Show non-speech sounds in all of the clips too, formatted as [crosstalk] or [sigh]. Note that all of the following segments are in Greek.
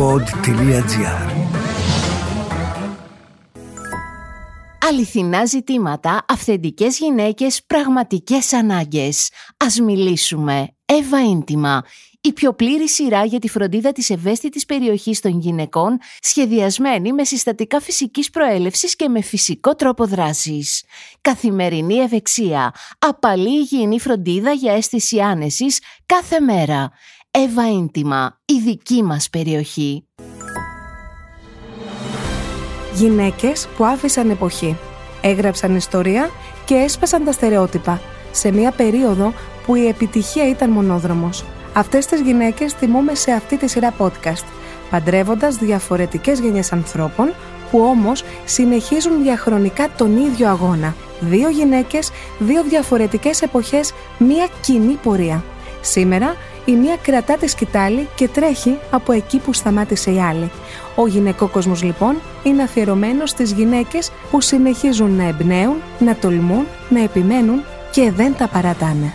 pod.gr Αληθινά ζητήματα, αυθεντικές γυναίκες, πραγματικές ανάγκες. Ας μιλήσουμε. Εύα Ίντιμα, η πιο πλήρη σειρά για τη φροντίδα της ευαίσθητης περιοχής των γυναικών, σχεδιασμένη με συστατικά φυσικής προέλευσης και με φυσικό τρόπο δράσης. Καθημερινή ευεξία, απαλή υγιεινή φροντίδα για αίσθηση άνεσης κάθε μέρα. Εύα Ίντιμα, η δική μας περιοχή. Γυναίκες που άφησαν εποχή, έγραψαν ιστορία και έσπασαν τα στερεότυπα σε μια περίοδο που η επιτυχία ήταν μονόδρομος. Αυτές τις γυναίκες θυμούμε σε αυτή τη σειρά podcast, παντρεύοντας διαφορετικές γενιές ανθρώπων που όμως συνεχίζουν διαχρονικά τον ίδιο αγώνα. Δύο γυναίκες, δύο διαφορετικές εποχές, μία κοινή πορεία. Σήμερα η μία κρατά τη σκητάλη και τρέχει από εκεί που σταμάτησε η άλλη. Ο γυναικό κόσμος λοιπόν είναι αφιερωμένο στις γυναίκες που συνεχίζουν να εμπνέουν, να τολμούν, να επιμένουν και δεν τα παρατάνε.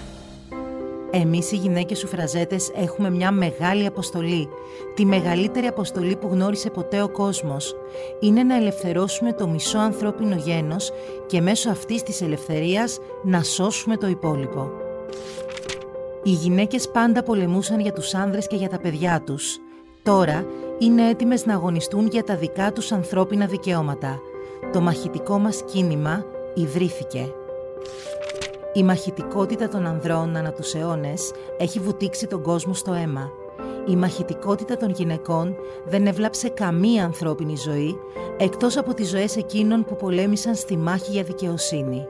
Εμείς οι γυναίκες σουφραζέτες έχουμε μια μεγάλη αποστολή. Τη μεγαλύτερη αποστολή που γνώρισε ποτέ ο κόσμος. Είναι να ελευθερώσουμε το μισό ανθρώπινο γένος και μέσω αυτής της ελευθερίας να σώσουμε το υπόλοιπο. Οι γυναίκες πάντα πολεμούσαν για τους άνδρες και για τα παιδιά τους. Τώρα είναι έτοιμες να αγωνιστούν για τα δικά τους ανθρώπινα δικαιώματα. Το μαχητικό μας κίνημα ιδρύθηκε. Η μαχητικότητα των ανδρών ανά τους αιώνες έχει βουτήξει τον κόσμο στο αίμα. Η μαχητικότητα των γυναικών δεν έβλαψε καμία ανθρώπινη ζωή εκτός από τις ζωές εκείνων που πολέμησαν στη μάχη για δικαιοσύνη.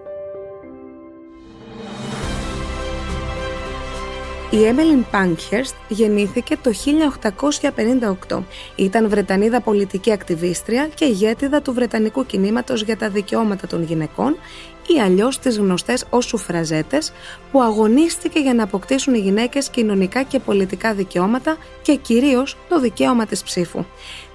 Η Έμελιν Πάνκχερστ γεννήθηκε το 1858. Ήταν Βρετανίδα πολιτική ακτιβίστρια και ηγέτιδα του Βρετανικού κινήματος για τα δικαιώματα των γυναικών ή αλλιώς τις γνωστές ως σουφραζέτες που αγωνίστηκε για να αποκτήσουν οι γυναίκες κοινωνικά και πολιτικά δικαιώματα και κυρίως το δικαίωμα της ψήφου.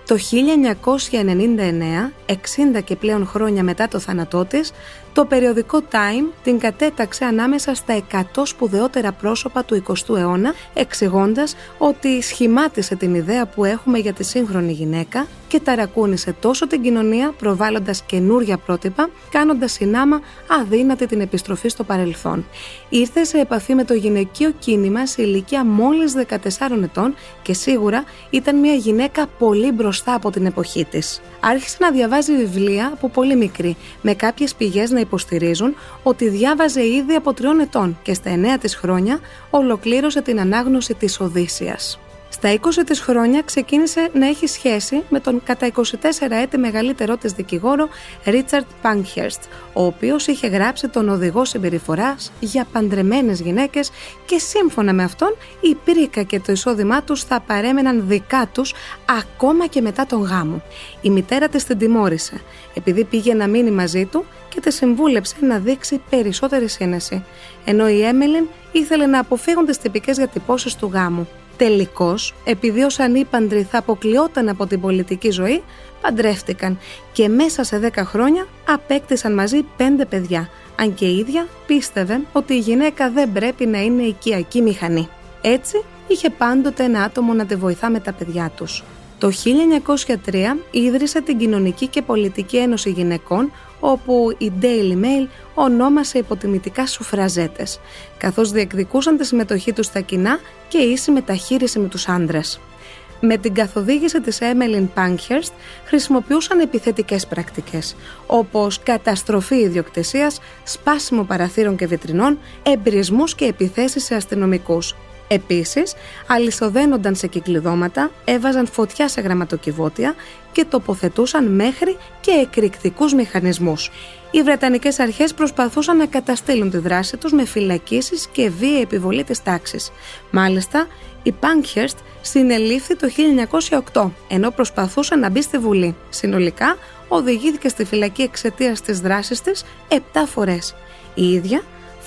Το 1999, 60 και πλέον χρόνια μετά το θάνατό της, το περιοδικό Time την κατέταξε ανάμεσα στα 100 σπουδαιότερα πρόσωπα του 20ου αιώνα, εξηγώντας ότι σχημάτισε την ιδέα που έχουμε για τη σύγχρονη γυναίκα και ταρακούνησε τόσο την κοινωνία προβάλλοντας καινούρια πρότυπα, κάνοντας συνάμα αδύνατη την επιστροφή στο παρελθόν. Ήρθε σε επαφή με το γυναικείο κίνημα σε ηλικία μόλις 14 ετών και σίγουρα ήταν μια γυναίκα πολύ μπροστά από την εποχή της. Άρχισε να διαβάζει βιβλία από πολύ μικρή, με κάποιες πηγές να υποστηρίζουν ότι διάβαζε ήδη από τριών ετών και στα εννέα της χρόνια ολοκλήρωσε την ανάγνωση της Οδύσσιας. Στα 20 της χρόνια ξεκίνησε να έχει σχέση με τον κατά 24 έτη μεγαλύτερό της δικηγόρο Ρίτσαρτ Πανκχέρστ, ο οποίος είχε γράψει τον οδηγό συμπεριφοράς για παντρεμένες γυναίκες και σύμφωνα με αυτόν η πρίκα και το εισόδημά τους θα παρέμεναν δικά τους ακόμα και μετά τον γάμο. Η μητέρα της την τιμώρησε επειδή πήγε να μείνει μαζί του και τη συμβούλεψε να δείξει περισσότερη σύνεση, ενώ η Έμελιν ήθελε να αποφύγουν τις τυπικές διατυπώσεις του γάμου. Τελικώς, επειδή ως ανήπαντροι θα αποκλειόταν από την πολιτική ζωή, παντρεύτηκαν και μέσα σε 10 χρόνια απέκτησαν μαζί πέντε παιδιά, αν και η ίδια πίστευε ότι η γυναίκα δεν πρέπει να είναι οικιακή μηχανή. Έτσι, είχε πάντοτε ένα άτομο να τη βοηθά με τα παιδιά τους. Το 1903 ίδρυσε την Κοινωνική και Πολιτική Ένωση Γυναικών, όπου η Daily Mail ονόμασε υποτιμητικά σουφραζέτες, καθώς διεκδικούσαν τη συμμετοχή τους στα κοινά και ίση μεταχείριση με τους άντρες. Με την καθοδήγηση της Emmeline Pankhurst χρησιμοποιούσαν επιθετικές πρακτικές, όπως καταστροφή ιδιοκτησίας, σπάσιμο παραθύρων και βιτρινών, εμπειρισμούς και επιθέσεις σε αστυνομικούς, Επίσης, αλυσοδένονταν σε κυκλειδώματα, έβαζαν φωτιά σε γραμματοκιβώτια και τοποθετούσαν μέχρι και εκρηκτικούς μηχανισμούς. Οι Βρετανικές αρχές προσπαθούσαν να καταστήλουν τη δράση τους με φυλακίσεις και βία επιβολή της τάξης. Μάλιστα, η Πανκχέρστ συνελήφθη το 1908, ενώ προσπαθούσε να μπει στη Βουλή. Συνολικά, οδηγήθηκε στη φυλακή εξαιτίας της δράσης της 7 φορές. Η ίδια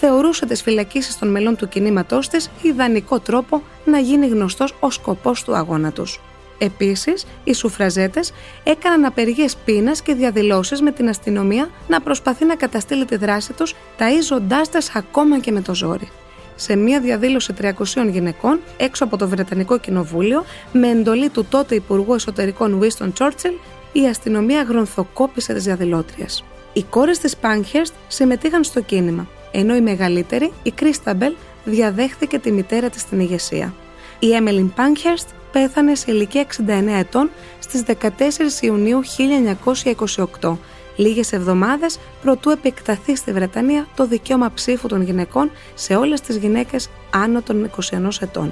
θεωρούσε τις φυλακίσεις των μελών του κινήματός της ιδανικό τρόπο να γίνει γνωστός ο σκοπός του αγώνα τους. Επίσης, οι σουφραζέτες έκαναν απεργίες πείνας και διαδηλώσεις με την αστυνομία να προσπαθεί να καταστήλει τη δράση τους, ταΐζοντάς τας ακόμα και με το ζόρι. σε μία διαδήλωση 300 γυναικών έξω από το Βρετανικό Κοινοβούλιο με εντολή του τότε Υπουργού Εσωτερικών Winston Churchill η αστυνομία γρονθοκόπησε τις διαδηλώτριες. Οι κόρες της Πάνχερστ συμμετείχαν στο κίνημα, ενώ η μεγαλύτερη, η Κρίσταμπελ, διαδέχθηκε τη μητέρα της στην ηγεσία. Η Έμελιν Πάνχερστ πέθανε σε ηλικία 69 ετών στις 14 Ιουνίου 1928, λίγες εβδομάδες προτού επεκταθεί στη Βρετανία το δικαίωμα ψήφου των γυναικών σε όλες τις γυναίκες άνω των 21 ετών.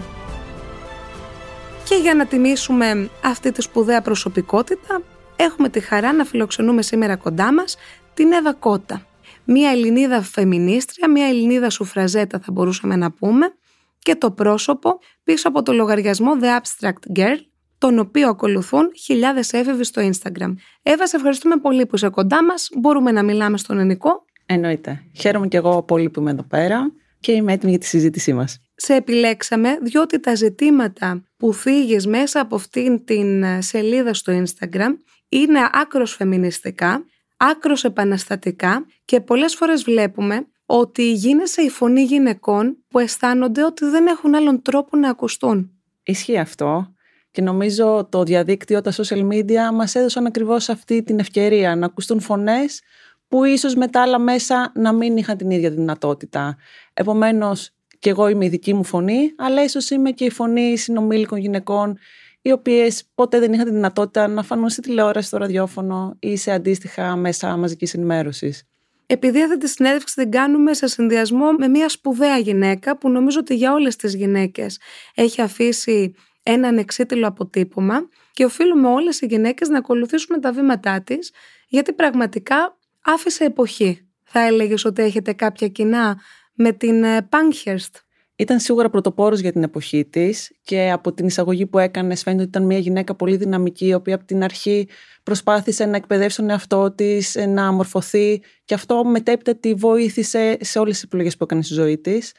Και για να τιμήσουμε αυτή τη σπουδαία προσωπικότητα, έχουμε τη χαρά να φιλοξενούμε σήμερα κοντά μας την Εύα Κότα. Μία Ελληνίδα φεμινίστρια, μία Ελληνίδα σουφραζέτα θα μπορούσαμε να πούμε και το πρόσωπο πίσω από το λογαριασμό The Abstract Girl, τον οποίο ακολουθούν χιλιάδες έφηβοι στο Instagram. Εύα, σε ευχαριστούμε πολύ που είσαι κοντά μας. Μπορούμε να μιλάμε στον ελληνικό. Εννοείται. Χαίρομαι και εγώ πολύ που είμαι εδώ πέρα και είμαι έτοιμη για τη συζήτησή μας. Σε επιλέξαμε διότι τα ζητήματα που θίγεις μέσα από αυτήν την σελίδα στο Instagram είναι άκρος φεμινιστικά, άκρος επαναστατικά και πολλές φορές βλέπουμε ότι γίνεσαι η φωνή γυναικών που αισθάνονται ότι δεν έχουν άλλον τρόπο να ακουστούν. Ισχύει αυτό και νομίζω το διαδίκτυο, τα social media μας έδωσαν ακριβώς αυτή την ευκαιρία να ακουστούν φωνές που ίσως με τα άλλα μέσα να μην είχαν την ίδια δυνατότητα. Επομένως, και εγώ είμαι η δική μου φωνή, αλλά ίσως είμαι και η φωνή συνομήλικων γυναικών οι οποίες ποτέ δεν είχαν τη δυνατότητα να φανούν στη τηλεόραση, στο ραδιόφωνο ή σε αντίστοιχα μέσα μαζικής ενημέρωσης. Επειδή αυτή τη συνέντευξη την κάνουμε σε συνδυασμό με μια σπουδαία γυναίκα που νομίζω ότι για όλες τις γυναίκες έχει αφήσει έναν εξίτηλο αποτύπωμα και οφείλουμε όλες οι γυναίκες να ακολουθήσουμε τα βήματά της γιατί πραγματικά άφησε εποχή. Θα έλεγες ότι έχετε κάποια κοινά με την Πάνχερστ. Ήταν σίγουρα πρωτοπόρος για την εποχή της και από την εισαγωγή που έκανε, φαίνεται ότι ήταν μια γυναίκα πολύ δυναμική, η οποία από την αρχή προσπάθησε να εκπαιδεύσει τον εαυτό της, να μορφωθεί και αυτό μετέπειτα τη βοήθησε σε όλες τις επιλογές που έκανε στη ζωή της.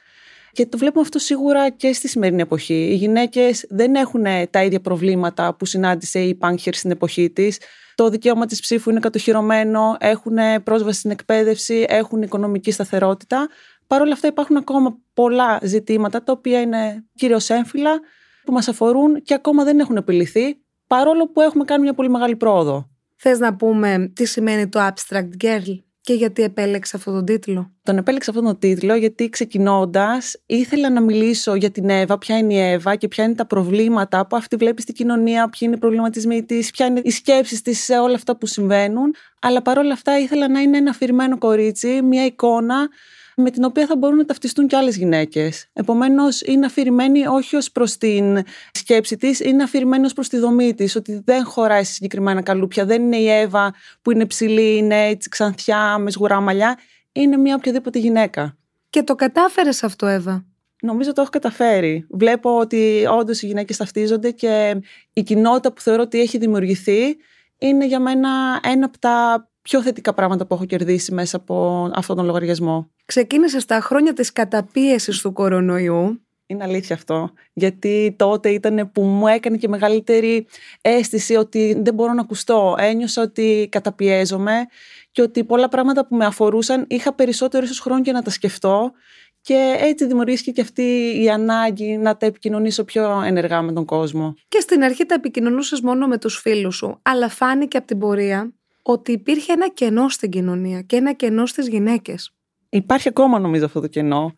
Και το βλέπουμε αυτό σίγουρα και στη σημερινή εποχή. Οι γυναίκες δεν έχουν τα ίδια προβλήματα που συνάντησε η Πάνχερ στην εποχή της. Το δικαίωμα της ψήφου είναι κατοχυρωμένο, έχουν πρόσβαση στην εκπαίδευση, έχουν οικονομική σταθερότητα. Παρ' όλα αυτά υπάρχουν ακόμα πολλά ζητήματα τα οποία είναι κυρίως έμφυλα που μας αφορούν και ακόμα δεν έχουν επιληθεί παρόλο που έχουμε κάνει μια πολύ μεγάλη πρόοδο. Θες να πούμε τι σημαίνει το Abstract Girl και γιατί επέλεξε αυτόν τον τίτλο; Τον επέλεξα αυτόν τον τίτλο γιατί ξεκινώντας ήθελα να μιλήσω για την Εύα, ποια είναι η Εύα και ποια είναι τα προβλήματα που αυτή βλέπει στην κοινωνία, ποιοι είναι οι προβληματισμοί της, ποια είναι οι σκέψεις της σε όλα αυτά που συμβαίνουν. Αλλά παρόλα αυτά ήθελα να είναι ένα αφηρημένο κορίτσι, μια εικόνα με την οποία θα μπορούν να ταυτιστούν και άλλες γυναίκες. Επομένως είναι αφηρημένη όχι ως προς την σκέψη της, είναι αφηρημένη ως προς τη δομή της, ότι δεν χωράει σε συγκεκριμένα καλούπια, δεν είναι η Εύα που είναι ψηλή, είναι έτσι ξανθιά, μες σγουρά μαλλιά, είναι μια οποιαδήποτε γυναίκα. Και το κατάφερες αυτό Εύα; Νομίζω το έχω καταφέρει. Βλέπω ότι όντως οι γυναίκες ταυτίζονται και η κοινότητα που θεωρώ ότι έχει δημιουργηθεί είναι για μένα ένα από τα πιο θετικά πράγματα που έχω κερδίσει μέσα από αυτόν τον λογαριασμό. Ξεκίνησε στα χρόνια της καταπίεσης του κορονοϊού. Είναι αλήθεια αυτό. Γιατί τότε ήταν που μου έκανε και μεγαλύτερη αίσθηση ότι δεν μπορώ να ακουστώ. Ένιωσα ότι καταπιέζομαι και ότι πολλά πράγματα που με αφορούσαν είχα περισσότερο ίσως χρόνο για να τα σκεφτώ και έτσι δημιουργήθηκε και αυτή η ανάγκη να τα επικοινωνήσω πιο ενεργά με τον κόσμο. Και στην αρχή τα επικοινωνούσες μόνο με τους φίλους σου, αλλά φάνηκε από την πορεία ότι υπήρχε ένα κενό στην κοινωνία και ένα κενό στις γυναίκες. Υπάρχει ακόμα νομίζω αυτό το κενό.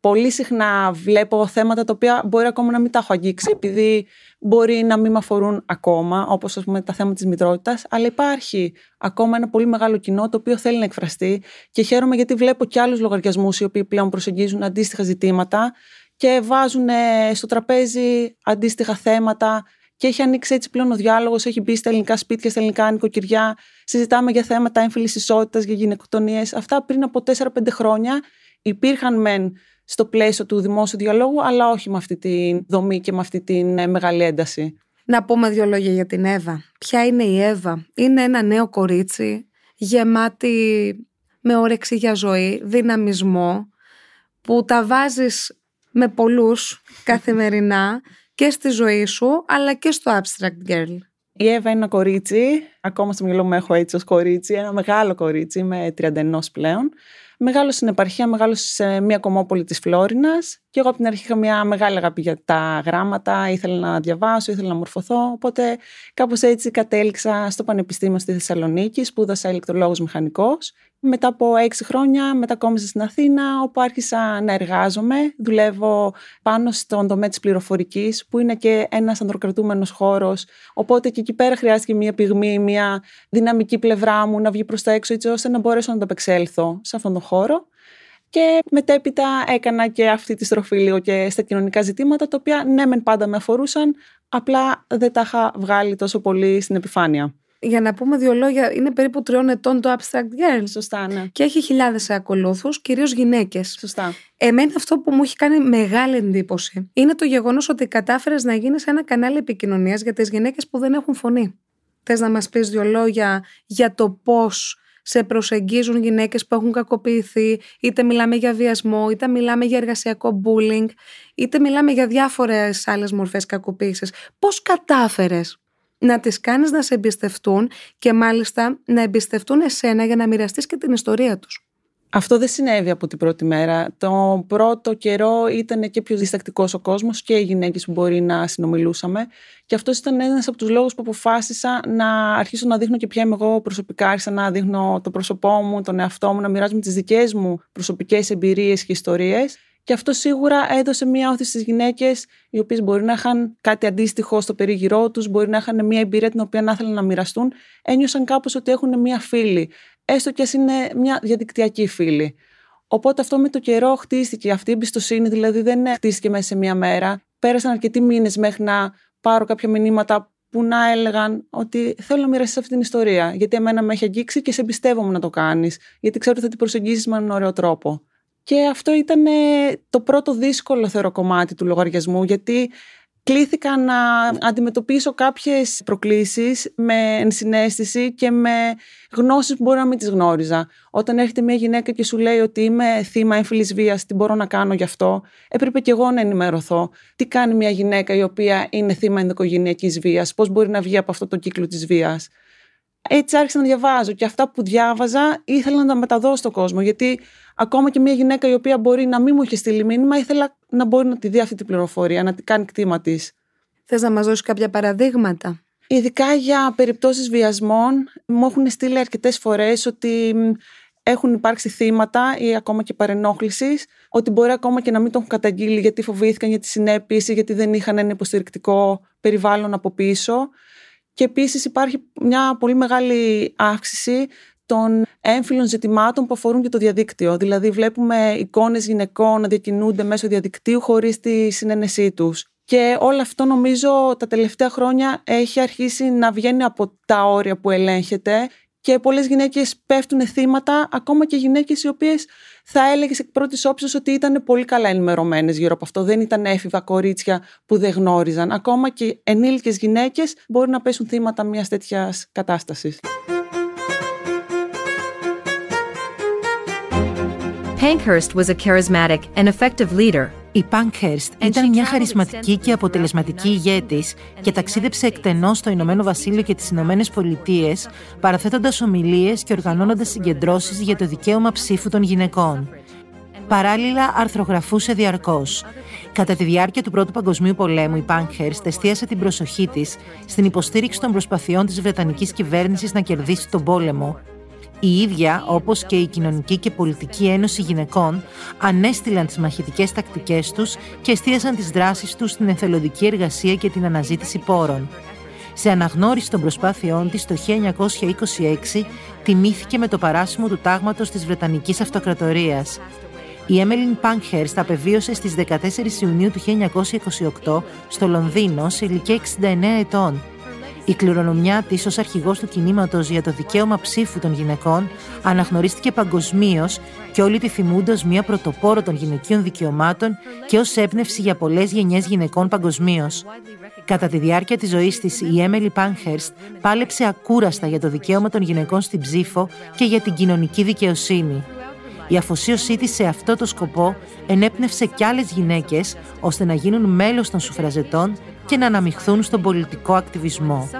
Πολύ συχνά βλέπω θέματα τα οποία μπορεί ακόμα να μην τα έχω αγγίξει επειδή μπορεί να μην με αφορούν ακόμα, όπως ας πούμε τα θέματα της μητρότητας, αλλά υπάρχει ακόμα ένα πολύ μεγάλο κοινό το οποίο θέλει να εκφραστεί και χαίρομαι γιατί βλέπω και άλλους λογαριασμούς οι οποίοι πλέον προσεγγίζουν αντίστοιχα ζητήματα και βάζουν στο τραπέζι αντίστοιχα θέματα και έχει ανοίξει έτσι πλέον ο διάλογος, έχει μπει στα ελληνικά σπίτια, στα ελληνικά νοικοκυριά. Συζητάμε για θέματα έμφυλης ισότητας, για γυναικοκτονίες. Αυτά πριν από 4-5 χρόνια υπήρχαν μεν στο πλαίσιο του δημόσιου διαλόγου, αλλά όχι με αυτή τη δομή και με αυτή τη ε, μεγάλη ένταση. Να πούμε δύο λόγια για την Εύα. Ποια είναι η Εύα, Είναι ένα νέο κορίτσι γεμάτη με όρεξη για ζωή, δυναμισμό, που τα βάζεις με πολλούς καθημερινά και στη ζωή σου, αλλά και στο Abstract Girl. Η Εύα είναι ένα κορίτσι, ακόμα στο μυαλό μου έχω έτσι ως κορίτσι, ένα μεγάλο κορίτσι με 31 πλέον, Μεγάλο στην επαρχία, μεγάλο σε μια κομμόπολη της Φλόρινας. Και εγώ από την αρχή είχα μια μεγάλη αγάπη για τα γράμματα, ήθελα να διαβάσω, ήθελα να μορφωθώ. Οπότε κάπως έτσι κατέληξα στο Πανεπιστήμιο στη Θεσσαλονίκη, σπούδασα ηλεκτρολόγος μηχανικός. Μετά από έξι χρόνια μετακόμισα στην Αθήνα, όπου άρχισα να εργάζομαι. Δουλεύω πάνω στον τομέα της πληροφορικής, που είναι και ένας ανδροκρατούμενος χώρος. Οπότε και εκεί πέρα χρειάστηκε μια πυγμή, μια δυναμική πλευρά μου να βγει προς τα έξω, έτσι ώστε να μπορέσω να το απεξέλθω σε αυτόν τον χώρο. Και μετέπειτα έκανα και αυτή τη στροφή λίγο και στα κοινωνικά ζητήματα, τα οποία ναι, μεν πάντα με αφορούσαν, απλά δεν τα είχα βγάλει τόσο πολύ στην επιφάνεια. Για να πούμε δύο λόγια, είναι περίπου τριών ετών το Abstract Girl. Σωστά, ναι. Και έχει χιλιάδες ακολούθους, κυρίως γυναίκες. Σωστά. Εμένα αυτό που μου έχει κάνει μεγάλη εντύπωση είναι το γεγονός ότι κατάφερες να γίνεις ένα κανάλι επικοινωνίας για τις γυναίκες που δεν έχουν φωνή. Θες να μας πεις δύο λόγια για το πώς σε προσεγγίζουν γυναίκες που έχουν κακοποιηθεί, είτε μιλάμε για βιασμό, είτε μιλάμε για εργασιακό bullying, είτε μιλάμε για διάφορες άλλες μορφές κακοποίησης. Πώς κατάφερες να τις κάνεις να σε εμπιστευτούν και μάλιστα να εμπιστευτούν εσένα για να μοιραστείς και την ιστορία τους. Αυτό δεν συνέβη από την πρώτη μέρα. Το πρώτο καιρό ήταν και πιο διστακτικός ο κόσμος και οι γυναίκες που μπορεί να συνομιλούσαμε. Και αυτός ήταν ένας από τους λόγους που αποφάσισα να αρχίσω να δείχνω και ποια είμαι εγώ προσωπικά. Άρχισα να δείχνω το πρόσωπό μου, τον εαυτό μου, να μοιράζομαι τις δικές μου προσωπικές εμπειρίες και ιστορίες. Και αυτό σίγουρα έδωσε μια όθηση στις γυναίκες, οι οποίες μπορεί να είχαν κάτι αντίστοιχο στο περίγυρό τους, μπορεί να είχαν μια εμπειρία την οποία να ήθελαν να μοιραστούν. Ένιωσαν κάπως ότι έχουν μια φίλη έστω και ας είναι μια διαδικτυακή φίλη. Οπότε αυτό με το καιρό χτίστηκε. Αυτή η εμπιστοσύνη δηλαδή δεν χτίστηκε μέσα σε μία μέρα. Πέρασαν αρκετοί μήνες μέχρι να πάρω κάποια μηνύματα που να έλεγαν ότι θέλω να μοιραστείς αυτή την ιστορία. Γιατί εμένα με έχει αγγίξει και σε εμπιστεύομαι να το κάνεις. Γιατί ξέρω ότι θα την προσεγγίσεις με έναν ωραίο τρόπο. Και αυτό ήταν το πρώτο δύσκολο θεωρώ κομμάτι του λογαριασμού, γιατί κλήθηκα να αντιμετωπίσω κάποιες προκλήσεις με ενσυναίσθηση και με γνώσεις που μπορεί να μην τις γνώριζα. Όταν έρχεται μια γυναίκα και σου λέει ότι είμαι θύμα έμφυλης βίας, τι μπορώ να κάνω γι' αυτό, έπρεπε και εγώ να ενημερωθώ. Τι κάνει μια γυναίκα η οποία είναι θύμα ενδοκογενειακής βίας, πώς μπορεί να βγει από αυτό το κύκλο της βίας. Έτσι άρχισα να διαβάζω και αυτά που διάβαζα ήθελα να τα μεταδώσω στον κόσμο. Γιατί ακόμα και μια γυναίκα η οποία μπορεί να μην μου είχε στείλει μήνυμα, ήθελα να μπορεί να τη δει αυτή την πληροφορία, να την κάνει κτήμα της. Θες να μας δώσεις κάποια παραδείγματα; Ειδικά για περιπτώσεις βιασμών, μου έχουν στείλει αρκετές φορές ότι έχουν υπάρξει θύματα ή ακόμα και παρενόχλησης, ότι μπορεί ακόμα και να μην το έχουν καταγγείλει γιατί φοβήθηκαν για τις συνέπειες ή γιατί δεν είχαν ένα υποστηρικτικό περιβάλλον από πίσω. Και επίσης υπάρχει μια πολύ μεγάλη αύξηση των έμφυλων ζητημάτων που αφορούν και το διαδίκτυο. Δηλαδή βλέπουμε εικόνες γυναικών να διακινούνται μέσω διαδικτύου χωρίς τη συνένεσή τους. Και όλο αυτό νομίζω τα τελευταία χρόνια έχει αρχίσει να βγαίνει από τα όρια που ελέγχεται και πολλές γυναίκες πέφτουν θύματα, ακόμα και γυναίκες οι οποίες θα έλεγες εκ πρώτης όψη ότι ήταν πολύ καλά ενημερωμένες γύρω από αυτό. Δεν ήταν έφηβα κορίτσια που δεν γνώριζαν. Ακόμα και ενήλικες γυναίκες μπορεί να πέσουν θύματα μιας τέτοιας κατάστασης. Pankhurst was a charismatic and effective leader η Πανκχέρστ ήταν μια χαρισματική και αποτελεσματική ηγέτης και ταξίδεψε εκτενώς στο Ηνωμένο Βασίλειο και τις Ηνωμένες Πολιτείες, παραθέτοντας ομιλίες και οργανώνοντας συγκεντρώσεις για το δικαίωμα ψήφου των γυναικών. Παράλληλα, αρθρογραφούσε διαρκώς. Κατά τη διάρκεια του Πρώτου Παγκοσμίου Πολέμου, η Πανκχέρστ εστίασε την προσοχή της στην υποστήριξη των προσπαθειών της Βρετανικής κυβέρνησης να κερδίσει τον πόλεμο η ίδια, όπως και η Κοινωνική και Πολιτική Ένωση Γυναικών, ανέστηλαν τις μαχητικές τακτικές τους και εστίασαν τις δράσεις τους στην εθελοντική εργασία και την αναζήτηση πόρων. Σε αναγνώριση των προσπάθειών της το 1926 τιμήθηκε με το παράσημο του τάγματος της Βρετανικής Αυτοκρατορίας. Η Έμελιν Πάνκχερστ απεβίωσε στις 14 Ιουνίου του 1928 στο Λονδίνο σε ηλικία 69 ετών η κληρονομιά της ως αρχηγός του κινήματος για το δικαίωμα ψήφου των γυναικών αναγνωρίστηκε παγκοσμίως και όλοι τη θυμούνται ως μια πρωτοπόρο των γυναικείων δικαιωμάτων και ως έμπνευση για πολλές γενιές γυναικών παγκοσμίως. Κατά τη διάρκεια της ζωής της, η Έμελι Πάνχερστ πάλεψε ακούραστα για το δικαίωμα των γυναικών στην ψήφο και για την κοινωνική δικαιοσύνη. Η αφοσίωσή της σε αυτό το σκοπό ενέπνευσε κι άλλες γυναίκες ώστε να γίνουν μέλος των σουφραζετών και να αναμειχθούν στον πολιτικό ακτιβισμό.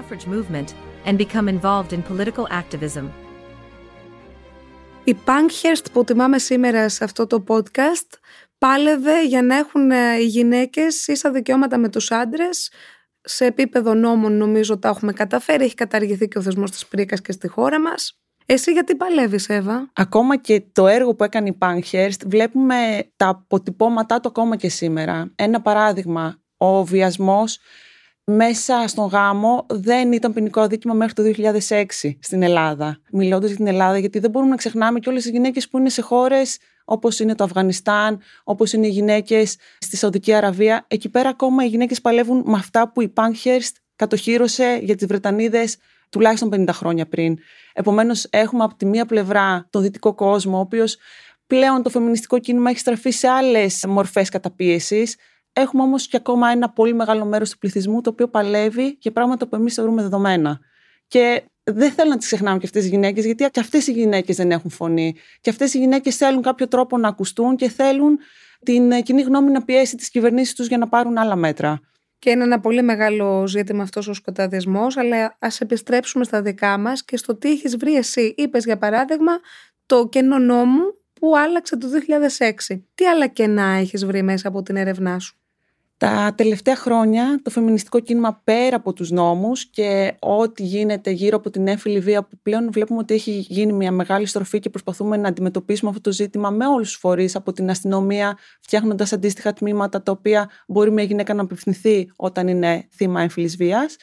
Η Punkhurst που τιμάμε σήμερα σε αυτό το podcast πάλευε για να έχουν ε, οι γυναίκες ίσα δικαιώματα με τους άντρες σε επίπεδο νόμων νομίζω τα έχουμε καταφέρει. Έχει καταργηθεί και ο θεσμός της πρίκας και στη χώρα μας. Εσύ γιατί παλεύεις Εύα; Ακόμα και το έργο που έκανε η Πανχέρστ βλέπουμε τα αποτυπώματά του ακόμα και σήμερα. Ένα παράδειγμα, ο βιασμός μέσα στον γάμο δεν ήταν ποινικό αδίκημα μέχρι το 2006 στην Ελλάδα. Μιλώντας για την Ελλάδα, γιατί δεν μπορούμε να ξεχνάμε και όλες τις γυναίκες που είναι σε χώρες όπως είναι το Αφγανιστάν, όπως είναι οι γυναίκες στη Σαουδική Αραβία. Εκεί πέρα ακόμα οι γυναίκες παλεύουν με αυτά που η Πανχέρστ κατοχύρωσε για τις Βρετανίδες τουλάχιστον 50 χρόνια πριν. Επομένως, έχουμε από τη μία πλευρά τον δυτικό κόσμο, ο οποίος πλέον το φεμινιστικό κίνημα έχει στραφεί σε άλλες μορφές καταπίεσης. Έχουμε όμως και ακόμα ένα πολύ μεγάλο μέρος του πληθυσμού το οποίο παλεύει για πράγματα που εμείς θεωρούμε δεδομένα. Και δεν θέλω να τις ξεχνάμε και αυτές τι γυναίκες, γιατί και αυτές οι γυναίκες δεν έχουν φωνή. Και αυτές οι γυναίκες θέλουν κάποιο τρόπο να ακουστούν και θέλουν την κοινή γνώμη να πιέσει τις κυβερνήσεις τους για να πάρουν άλλα μέτρα. Και είναι ένα πολύ μεγάλο ζήτημα αυτός ο σκοταδισμός, αλλά ας επιστρέψουμε στα δικά μας και στο τι έχεις βρει εσύ. Είπες, για παράδειγμα, το κενό νόμου που άλλαξε το 2006. Τι άλλα κενά έχεις βρει μέσα από την έρευνά σου; Τα τελευταία χρόνια το φεμινιστικό κίνημα πέρα από τους νόμους και ό,τι γίνεται γύρω από την έμφυλη βία που πλέον βλέπουμε ότι έχει γίνει μια μεγάλη στροφή και προσπαθούμε να αντιμετωπίσουμε αυτό το ζήτημα με όλους τους φορείς από την αστυνομία φτιάχνοντας αντίστοιχα τμήματα τα οποία μπορεί μια γυναίκα να απευθυνθεί όταν είναι θύμα έμφυλης βίας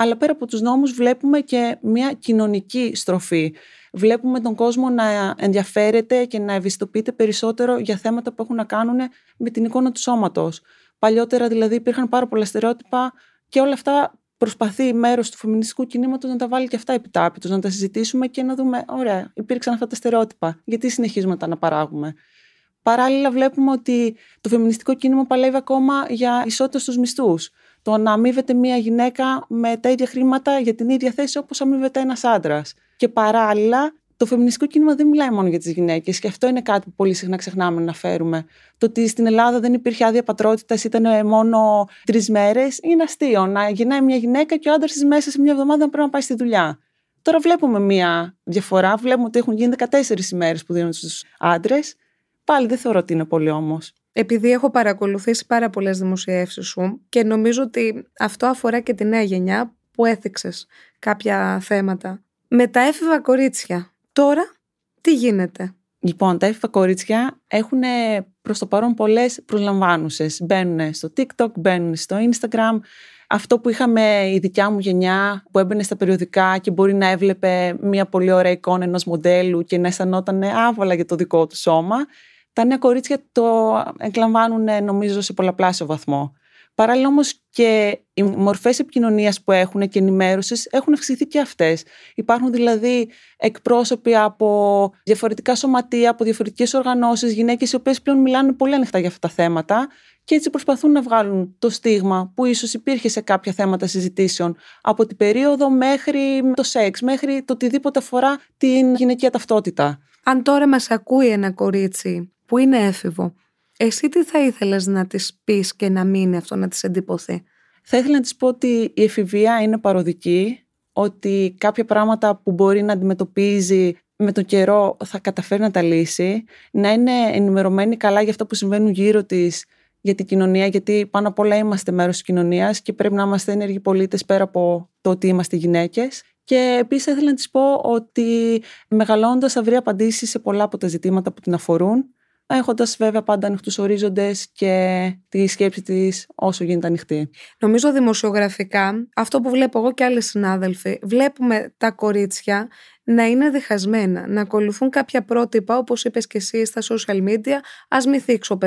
αλλά πέρα από τους νόμους βλέπουμε και μια κοινωνική στροφή. Βλέπουμε τον κόσμο να ενδιαφέρεται και να ευαισθητοποιείται περισσότερο για θέματα που έχουν να κάνουν με την εικόνα του σώματος. Παλιότερα δηλαδή υπήρχαν πάρα πολλά στερεότυπα και όλα αυτά προσπαθεί μέρος του φεμινιστικού κινήματος να τα βάλει και αυτά επιτάπητος, να τα συζητήσουμε και να δούμε, ωραία, υπήρξαν αυτά τα στερεότυπα. Γιατί συνεχίζουμε να τα αναπαράγουμε; Παράλληλα, βλέπουμε ότι το φεμινιστικό κίνημα παλεύει ακόμα για ισότητα στους μισθούς. Το να αμείβεται μια γυναίκα με τα ίδια χρήματα για την ίδια θέση όπως αμείβεται ένας άντρας. Και παράλληλα, το φεμινιστικό κίνημα δεν μιλάει μόνο για τις γυναίκες και αυτό είναι κάτι που πολύ συχνά ξεχνάμε να φέρουμε. Το ότι στην Ελλάδα δεν υπήρχε άδεια πατρότητας, ήταν μόνο τρεις μέρες, είναι αστείο. Να γυρνάει μια γυναίκα και ο άντρας της μέσας σε μια εβδομάδα να πρέπει να πάει στη δουλειά. Τώρα βλέπουμε μια διαφορά. Βλέπουμε ότι έχουν γίνει 14 ημέρες που δίνουν στους άντρες. Πάλι δεν θεωρώ ότι είναι πολύ όμως. Επειδή έχω παρακολουθήσει πάρα πολλές δημοσιεύσεις σου και νομίζω ότι αυτό αφορά και τη νέα γενιά που έθιξες κάποια θέματα. Με τα έφηβα κορίτσια, Τώρα τι γίνεται; Λοιπόν, τα έφηβα κορίτσια έχουν προς το παρόν πολλές προσλαμβάνουσες. Μπαίνουν στο TikTok, μπαίνουν στο Instagram. Αυτό που είχαμε η δικιά μου γενιά που έμπαινε στα περιοδικά και μπορεί να έβλεπε μια πολύ ωραία εικόνα ενός μοντέλου και να αισθανόταν άβολα για το δικό του σώμα. Τα νέα κορίτσια το εκλαμβάνουν νομίζω σε πολλαπλάσιο βαθμό. Παράλληλα όμως και οι μορφές επικοινωνίας που έχουν και ενημέρωσης έχουν αυξηθεί και αυτές. Υπάρχουν δηλαδή εκπρόσωποι από διαφορετικά σωματεία, από διαφορετικές οργανώσεις, γυναίκες οι οποίες πλέον μιλάνε πολύ ανοιχτά για αυτά τα θέματα και έτσι προσπαθούν να βγάλουν το στίγμα που ίσως υπήρχε σε κάποια θέματα συζητήσεων από την περίοδο μέχρι το σεξ, μέχρι το οτιδήποτε αφορά την γυναικεία ταυτότητα. Αν τώρα μας ακούει ένα κορίτσι που είναι έφηβο εσύ τι θα ήθελες να της πεις και να μείνει αυτό, να της εντυπωθεί; Θα ήθελα να της πω ότι η εφηβεία είναι παροδική, ότι κάποια πράγματα που μπορεί να αντιμετωπίζει με τον καιρό θα καταφέρει να τα λύσει, να είναι ενημερωμένη καλά για αυτό που συμβαίνουν γύρω της για την κοινωνία, γιατί πάνω απ' όλα είμαστε μέρος της κοινωνίας και πρέπει να είμαστε ενεργοί πολίτες πέρα από το ότι είμαστε γυναίκες. Και επίσης θα ήθελα να της πω ότι μεγαλώντας θα βρει απαντήσεις σε πολλά από τα ζητήματα που την αφορούν έχοντας βέβαια πάντα ανοιχτούς ορίζοντες και τη σκέψη της όσο γίνεται ανοιχτή. Νομίζω δημοσιογραφικά, αυτό που βλέπω εγώ και άλλοι συνάδελφοι, βλέπουμε τα κορίτσια να είναι διχασμένα, να ακολουθούν κάποια πρότυπα, όπως είπες και εσύ στα social media. Α μην θίξω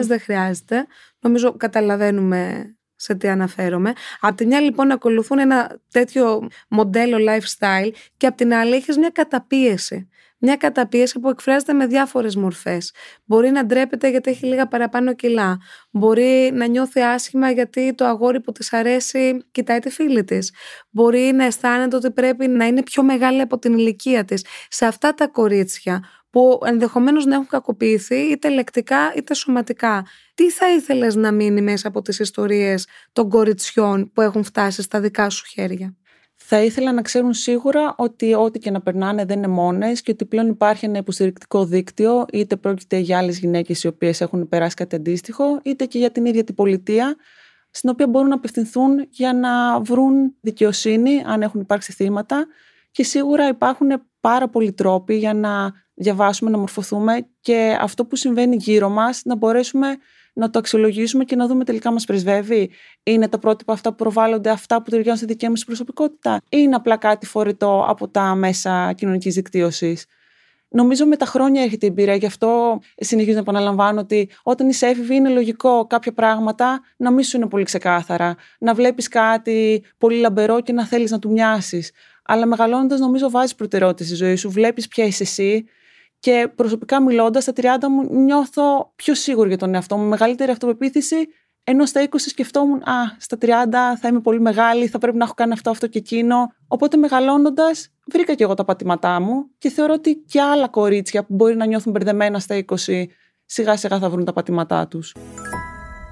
δεν χρειάζεται. Νομίζω καταλαβαίνουμε σε τι αναφέρομαι. Απ' τη μια λοιπόν ακολουθούν ένα τέτοιο μοντέλο lifestyle και απ' την άλλη έχεις μια καταπίεση μια καταπίεση που εκφράζεται με διάφορες μορφές. Μπορεί να ντρέπεται γιατί έχει λίγα παραπάνω κιλά. Μπορεί να νιώθει άσχημα γιατί το αγόρι που της αρέσει κοιτάει τη φίλη της. Μπορεί να αισθάνεται ότι πρέπει να είναι πιο μεγάλη από την ηλικία της. Σε αυτά τα κορίτσια που ενδεχομένως να έχουν κακοποιηθεί είτε λεκτικά είτε σωματικά. Τι θα ήθελες να μείνει μέσα από τις ιστορίες των κοριτσιών που έχουν φτάσει στα δικά σου χέρια; Θα ήθελα να ξέρουν σίγουρα ότι ό,τι και να περνάνε δεν είναι μόνες και ότι πλέον υπάρχει ένα υποστηρικτικό δίκτυο, είτε πρόκειται για άλλες γυναίκες οι οποίες έχουν περάσει κάτι αντίστοιχο, είτε και για την ίδια την πολιτεία, στην οποία μπορούν να απευθυνθούν για να βρουν δικαιοσύνη αν έχουν υπάρξει θύματα. Και σίγουρα υπάρχουν πάρα πολλοί τρόποι για να διαβάσουμε, να μορφωθούμε και αυτό που συμβαίνει γύρω μας να μπορέσουμε να το αξιολογήσουμε και να δούμε τελικά μας πρεσβεύει. Είναι τα πρότυπα αυτά που προβάλλονται, αυτά που ταιριάζουν στη δική μας προσωπικότητα ή είναι απλά κάτι φορητό από τα μέσα κοινωνικής δικτύωσης. Νομίζω με τα χρόνια έρχεται η εμπειρία, γι' αυτό συνεχίζω να επαναλαμβάνω ότι όταν είσαι έφηβη είναι λογικό κάποια πράγματα να μην σου είναι πολύ ξεκάθαρα. Να βλέπεις κάτι πολύ λαμπερό και να θέλεις να του μοιάσεις. Αλλά μεγαλώνοντας, νομίζω βάζεις προτεραιότητε στη ζωή σου, βλέπεις ποια είσαι εσύ, και προσωπικά μιλώντας, στα 30 μου νιώθω πιο σίγουρη για τον εαυτό μου, μεγαλύτερη αυτοπεποίθηση. Ενώ στα 20 σκεφτόμουν, Α, στα 30 θα είμαι πολύ μεγάλη, θα πρέπει να έχω κάνει αυτό, αυτό και εκείνο. Οπότε μεγαλώνοντας, βρήκα και εγώ τα πατήματά μου και θεωρώ ότι και άλλα κορίτσια που μπορεί να νιώθουν μπερδεμένα στα 20, σιγά σιγά θα βρουν τα πατήματά τους.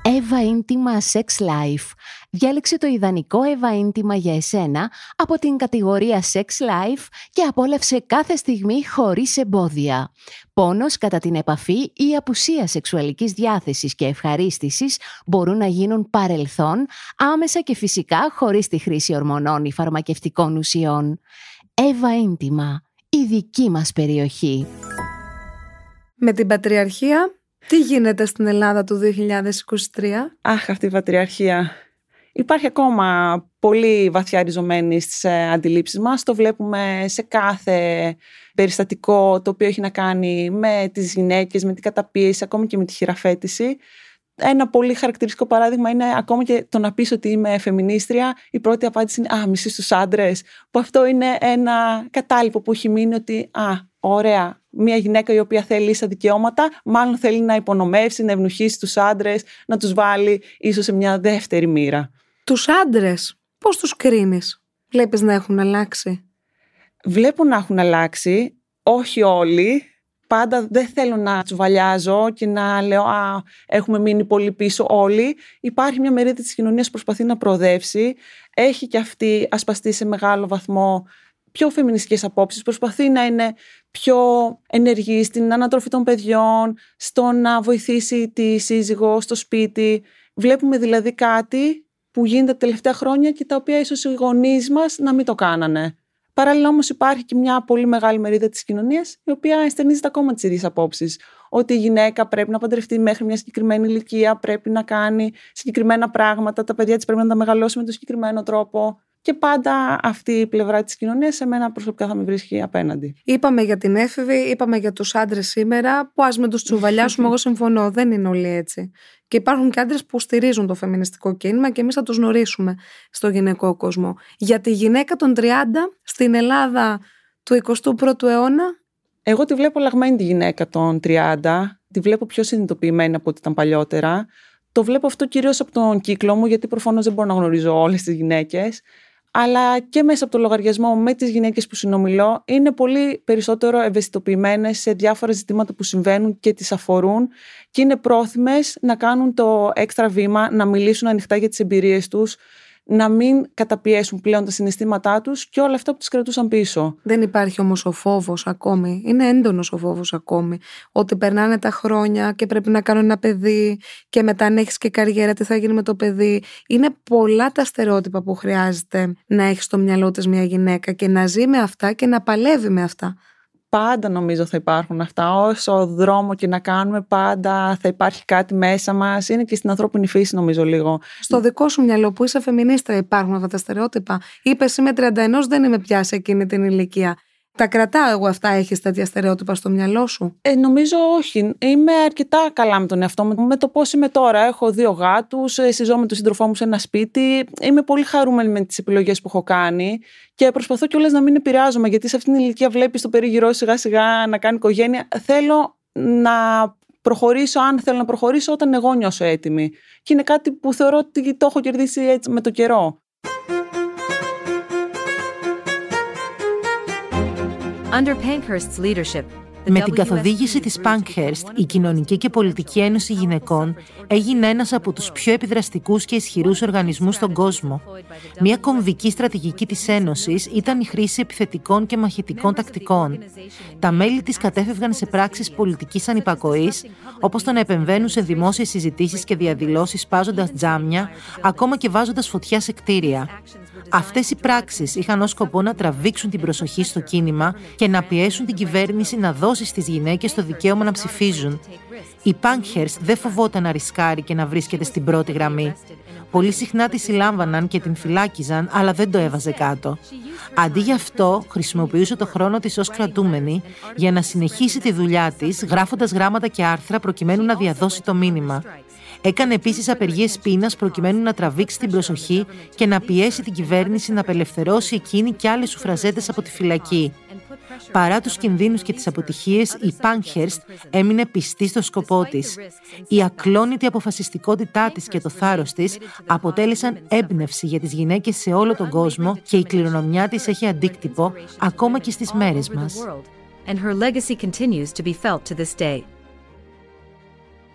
Εύα Ίντιμα Sex Life. Διάλεξε το ιδανικό Εύα Ίντιμα για εσένα από την κατηγορία Sex Life και απόλαυσε κάθε στιγμή χωρίς εμπόδια. Πόνος κατά την επαφή ή απουσία σεξουαλικής διάθεσης και ευχαρίστησης μπορούν να γίνουν παρελθόν, άμεσα και φυσικά χωρίς τη χρήση ορμονών ή φαρμακευτικών ουσιών. Εύα Ίντιμα, η δική μας περιοχή. Με την πατριαρχία τι γίνεται στην Ελλάδα του 2023? Αχ, αυτή η πατριαρχία. Υπάρχει ακόμα πολύ βαθιά ριζωμένη στις ε, αντιλήψεις μας. Το βλέπουμε σε κάθε περιστατικό το οποίο έχει να κάνει με τις γυναίκες, με την καταπίεση, ακόμη και με τη χειραφέτηση. Ένα πολύ χαρακτηριστικό παράδειγμα είναι ακόμα και το να πεις ότι είμαι φεμινίστρια. Η πρώτη απάντηση είναι «Α, μισή στους άντρες». Που αυτό είναι ένα κατάλοιπο που έχει μείνει ότι «Α, ωραία, μια γυναίκα η οποία θέλει ίσα δικαιώματα, μάλλον θέλει να υπονομεύσει, να ευνοχήσει τους άντρες, να τους βάλει ίσως σε μια δεύτερη μοίρα». Τους άντρες, πώς τους κρίνεις, βλέπεις να έχουν αλλάξει; Βλέπω να έχουν αλλάξει, όχι όλοι, πάντα δεν θέλω να τσουβαλιάζω και να λέω «Α, έχουμε μείνει πολύ πίσω όλοι». Υπάρχει μια μερίδα της κοινωνίας που προσπαθεί να προοδεύσει. Έχει και αυτή ασπαστεί σε μεγάλο βαθμό πιο φεμινιστικές απόψεις, προσπαθεί να είναι πιο ενεργή στην ανατροφή των παιδιών, στο να βοηθήσει τη σύζυγο στο σπίτι. Βλέπουμε δηλαδή κάτι που γίνεται τα τελευταία χρόνια και τα οποία ίσως οι γονείς μας να μην το κάνανε. Παράλληλα όμως υπάρχει και μια πολύ μεγάλη μερίδα της κοινωνίας η οποία αισθενίζεται ακόμα τις ίδιες απόψεις. Ότι η γυναίκα πρέπει να παντρευτεί μέχρι μια συγκεκριμένη ηλικία, πρέπει να κάνει συγκεκριμένα πράγματα, τα παιδιά της πρέπει να τα μεγαλώσει με τον συγκεκριμένο τρόπο. Και πάντα αυτή η πλευρά της κοινωνίας σε μένα προσωπικά θα με βρίσκει απέναντι. Είπαμε για την έφηβη, είπαμε για τους άντρες σήμερα, που ας με τους τσουβαλιάσουμε. εγώ συμφωνώ, δεν είναι όλοι έτσι. Και υπάρχουν και άντρες που στηρίζουν το φεμινιστικό κίνημα και εμείς θα τους γνωρίσουμε στο γυναικό κόσμο. Για τη γυναίκα των 30 στην Ελλάδα του 21ου αιώνα. Εγώ τη βλέπω λαγμένη τη γυναίκα των 30. Τη βλέπω πιο συνειδητοποιημένη από ό,τι ήταν παλιότερα. Το βλέπω αυτό κυρίως από τον κύκλο μου, γιατί προφανώς δεν μπορώ να γνωρίζω όλες τις γυναίκες αλλά και μέσα από το λογαριασμό με τις γυναίκες που συνομιλώ είναι πολύ περισσότερο ευαισθητοποιημένες σε διάφορα ζητήματα που συμβαίνουν και τις αφορούν και είναι πρόθυμες να κάνουν το έξτρα βήμα, να μιλήσουν ανοιχτά για τις εμπειρίες τους, να μην καταπιέσουν πλέον τα συναισθήματά τους και όλα αυτά που τις κρατούσαν πίσω. Δεν υπάρχει όμως ο φόβος ακόμη. Είναι έντονος ο φόβος ακόμη. Ότι περνάνε τα χρόνια και πρέπει να κάνω ένα παιδί και μετά αν έχεις και καριέρα τι θα γίνει με το παιδί. Είναι πολλά τα στερεότυπα που χρειάζεται να έχεις στο μυαλό της μια γυναίκα και να ζει με αυτά και να παλεύει με αυτά πάντα νομίζω θα υπάρχουν αυτά. Όσο δρόμο και να κάνουμε, πάντα θα υπάρχει κάτι μέσα μας. Είναι και στην ανθρώπινη φύση, νομίζω λίγο. Στο δικό σου μυαλό που είσαι φεμινίστρα, υπάρχουν αυτά τα στερεότυπα. Είπες είμαι 31, δεν είμαι πια σε εκείνη την ηλικία. Τα κρατάω εγώ αυτά, έχεις τέτοια στερεότυπα στο μυαλό σου; Ε, νομίζω όχι. Είμαι αρκετά καλά με τον εαυτό μου. Με το πώς είμαι τώρα. Έχω δύο γάτους, ε, συζώ με τον σύντροφό μου σε ένα σπίτι. Είμαι πολύ χαρούμενη με τις επιλογές που έχω κάνει και προσπαθώ κιόλας να μην επηρεάζομαι. Γιατί σε αυτήν την ηλικία βλέπεις το περίγυρό σιγά σιγά να κάνει οικογένεια. Θέλω να προχωρήσω, αν θέλω να προχωρήσω, όταν εγώ νιώσω έτοιμη. Και είναι κάτι που θεωρώ ότι το έχω κερδίσει έτσι με το καιρό. Με την καθοδήγηση της Pankhurst, η Κοινωνική και Πολιτική Ένωση Γυναικών έγινε ένας από τους πιο επιδραστικούς και ισχυρούς οργανισμούς στον κόσμο. Μια κομβική στρατηγική της Ένωσης ήταν η χρήση επιθετικών και μαχητικών τακτικών. Τα μέλη της κατέφευγαν σε πράξεις πολιτικής ανυπακοής, όπως το να επεμβαίνουν σε δημόσιες συζητήσεις και διαδηλώσεις σπάζοντας τζάμια, ακόμα και βάζοντας φωτιά σε κτίρια. Αυτές οι πράξεις είχαν ως σκοπό να τραβήξουν την προσοχή στο κίνημα και να πιέσουν την κυβέρνηση να δώσει στις γυναίκες το δικαίωμα να ψηφίζουν. Η Πάνκχερστ δεν φοβόταν να ρισκάρει και να βρίσκεται στην πρώτη γραμμή. Πολύ συχνά τη συλλάμβαναν και την φυλάκιζαν, αλλά δεν το έβαζε κάτω. Αντί γι' αυτό, χρησιμοποιούσε το χρόνο της ως κρατούμενη για να συνεχίσει τη δουλειά της, γράφοντας γράμματα και άρθρα προκειμένου να διαδώσει το μήνυμα. Έκανε επίσης απεργίες πείνας προκειμένου να τραβήξει την προσοχή και να πιέσει την κυβέρνηση να απελευθερώσει εκείνη και άλλες σουφραζέτες από τη φυλακή. Παρά τους κινδύνους και τις αποτυχίες, η Πάνχερστ έμεινε πιστή στο σκοπό της. Η ακλόνητη αποφασιστικότητά της και το θάρρος της αποτέλεσαν έμπνευση για τις γυναίκες σε όλο τον κόσμο και η κληρονομιά της έχει αντίκτυπο ακόμα και στις μέρες μας.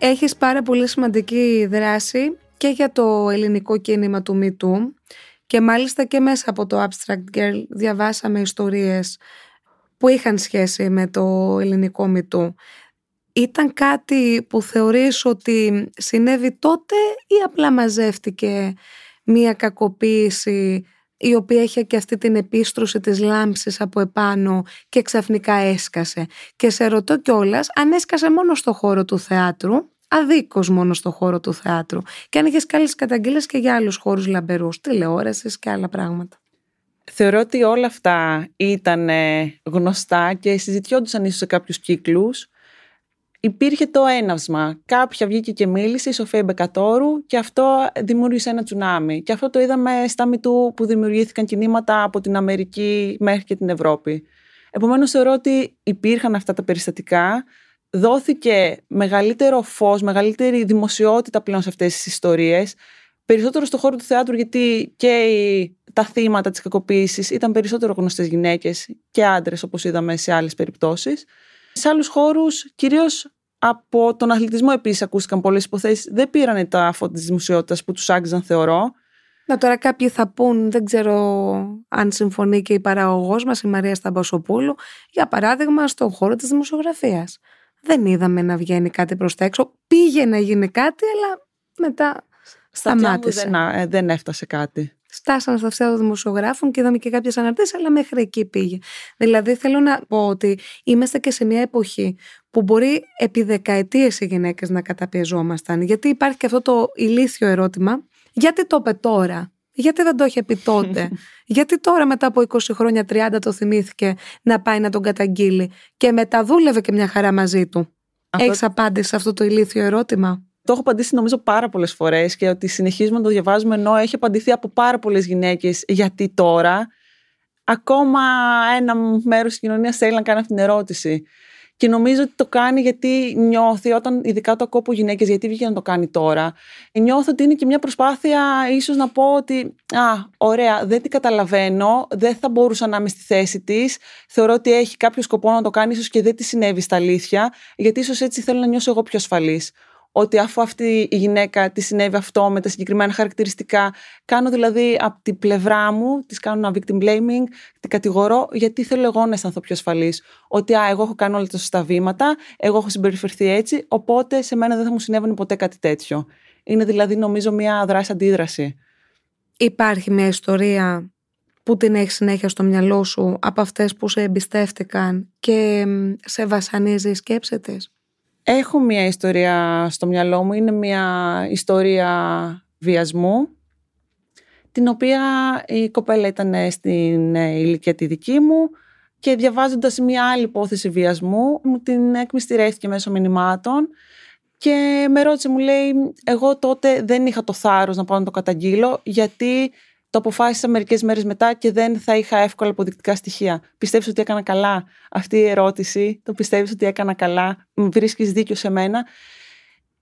Έχεις πάρα πολύ σημαντική δράση και για το ελληνικό κίνημα του MeToo και μάλιστα και μέσα από το Abstract Girl διαβάσαμε ιστορίες που είχαν σχέση με το ελληνικό MeToo. Ήταν κάτι που θεωρείς ότι συνέβη τότε ή απλά μαζεύτηκε μία κακοποίηση η οποία είχε και αυτή την επίστρωση της λάμψης από επάνω και ξαφνικά έσκασε. Και σε ρωτώ κιόλας αν έσκασε μόνο στο χώρο του θεάτρου αδίκως μόνο στο χώρο του θεάτρου και αν είχες καλές καταγγείλες και για άλλους χώρους λαμπερούς, τηλεόρασης και άλλα πράγματα. Θεωρώ ότι όλα αυτά ήταν γνωστά και συζητιόντουσαν ίσως σε κάποιους κύκλους. Υπήρχε το έναυσμα. Κάποια βγήκε και μίλησε, η Σοφία Μπεκατόρου, και αυτό δημιούργησε ένα τσουνάμι. Και αυτό το είδαμε στα μητού που δημιουργήθηκαν κινήματα από την Αμερική μέχρι και την Ευρώπη. Επομένως θεωρώ ότι υπήρχαν αυτά τα περιστατικά, δόθηκε μεγαλύτερο φως, μεγαλύτερη δημοσιότητα πλέον σε αυτές τις ιστορίες, περισσότερο στο χώρο του θεάτρου γιατί και οι, τα θύματα της κακοποίησης ήταν περισσότερο γνωστές γυναίκες και άντρες όπως είδαμε σε άλλες περιπτώσεις. Σε άλλους χώρους, κυρίως από τον αθλητισμό επίσης ακούστηκαν πολλές υποθέσεις, δεν πήραν τα φώτα της δημοσιότητας που τους άγγιζαν θεωρώ. Να τώρα κάποιοι θα πούν, δεν ξέρω αν συμφωνεί και η παραγωγός μας, η Μαρία Σταμπασοπούλου, για παράδειγμα στον χώρο της δημοσιογραφίας δεν είδαμε να βγαίνει κάτι προς τα έξω. Πήγε να γίνει κάτι, αλλά μετά σταμάτησε. Δεν, ε, δεν έφτασε κάτι. Στάσανε στα αυτιά των δημοσιογράφων και είδαμε και κάποιες αναρτήσει, αλλά μέχρι εκεί πήγε. Δηλαδή, θέλω να πω ότι είμαστε και σε μια εποχή που μπορεί επί δεκαετίες οι γυναίκες να καταπιεζόμασταν. Γιατί υπάρχει και αυτό το ηλίθιο ερώτημα, γιατί το είπε τώρα, γιατί δεν το είχε πει τότε; [laughs] Γιατί τώρα μετά από 20 χρόνια 30 το θυμήθηκε να πάει να τον καταγγείλει και μετά δούλευε και μια χαρά μαζί του; Αυτό... Έχεις απάντηση σε αυτό το ηλίθιο ερώτημα; Το έχω απαντήσει νομίζω πάρα πολλές φορές και ότι συνεχίζουμε να το διαβάζουμε ενώ έχει απαντηθεί από πάρα πολλές γυναίκες γιατί τώρα; Ακόμα ένα μέρος της κοινωνίας θέλει να κάνει αυτή την ερώτηση. Και νομίζω ότι το κάνει γιατί νιώθει, όταν ειδικά το ακούω γυναίκες, γιατί βγήκε να το κάνει τώρα, νιώθω ότι είναι και μια προσπάθεια ίσως να πω ότι Α, ωραία, δεν την καταλαβαίνω, δεν θα μπορούσα να είμαι στη θέση της. Θεωρώ ότι έχει κάποιο σκοπό να το κάνει, ίσως και δεν τη συνέβη στα αλήθεια, γιατί ίσως έτσι θέλω να νιώσω εγώ πιο ασφαλής ότι αφού αυτή η γυναίκα τη συνέβη αυτό με τα συγκεκριμένα χαρακτηριστικά, κάνω δηλαδή από την πλευρά μου, της κάνω ένα victim blaming, την κατηγορώ, γιατί θέλω εγώ να αισθανθώ πιο ασφαλής. Ότι α, εγώ έχω κάνει όλα τα σωστά βήματα, εγώ έχω συμπεριφερθεί έτσι, οπότε σε μένα δεν θα μου συνέβαινε ποτέ κάτι τέτοιο. Είναι δηλαδή νομίζω μια δράση αντίδραση. Υπάρχει μια ιστορία που την έχεις συνέχεια στο μυαλό σου από αυτές που σε εμπιστεύτηκαν και σε βασανίζεις η σκέψη της. Έχω μια ιστορία στο μυαλό μου, είναι μια ιστορία βιασμού, την οποία η κοπέλα ήταν στην ε, ηλικία τη δική μου και διαβάζοντας μια άλλη υπόθεση βιασμού μου την εκμυστηρέθηκε μέσω μηνυμάτων και με ρώτησε, μου λέει, εγώ τότε δεν είχα το θάρρος να πάω να το καταγγείλω γιατί το αποφάσισα μερικές μέρες μετά και δεν θα είχα εύκολα αποδεικτικά στοιχεία. Πιστεύεις ότι έκανα καλά αυτή η ερώτηση, το πιστεύεις ότι έκανα καλά, βρίσκεις δίκιο σε μένα;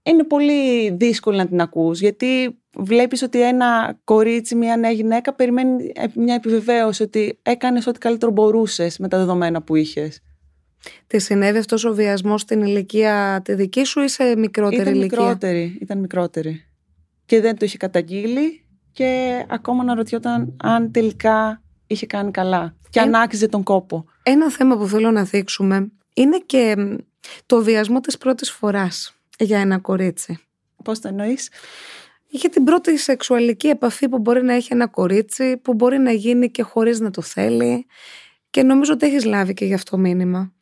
Είναι πολύ δύσκολο να την ακούς, γιατί βλέπεις ότι ένα κορίτσι, μια νέα γυναίκα περιμένει μια επιβεβαίωση ότι έκανες ό,τι καλύτερο μπορούσες με τα δεδομένα που είχες. Τη συνέβη αυτός ο βιασμός στην ηλικία τη δική σου ή σε μικρότερη ήταν ηλικία; Μικρότερη, ήταν μικρότερη. Και δεν το είχε καταγγείλει και ακόμα να ρωτιόταν αν τελικά είχε κάνει καλά και αν άξιζε τον κόπο. Ένα θέμα που θέλω να δείξουμε είναι και το βιασμό της πρώτης φοράς για ένα κορίτσι. Πώς το εννοείς; Για την πρώτη σεξουαλική επαφή που μπορεί να έχει ένα κορίτσι, που μπορεί να γίνει και χωρίς να το θέλει. Και νομίζω ότι έχεις λάβει και γι' αυτό μήνυμα.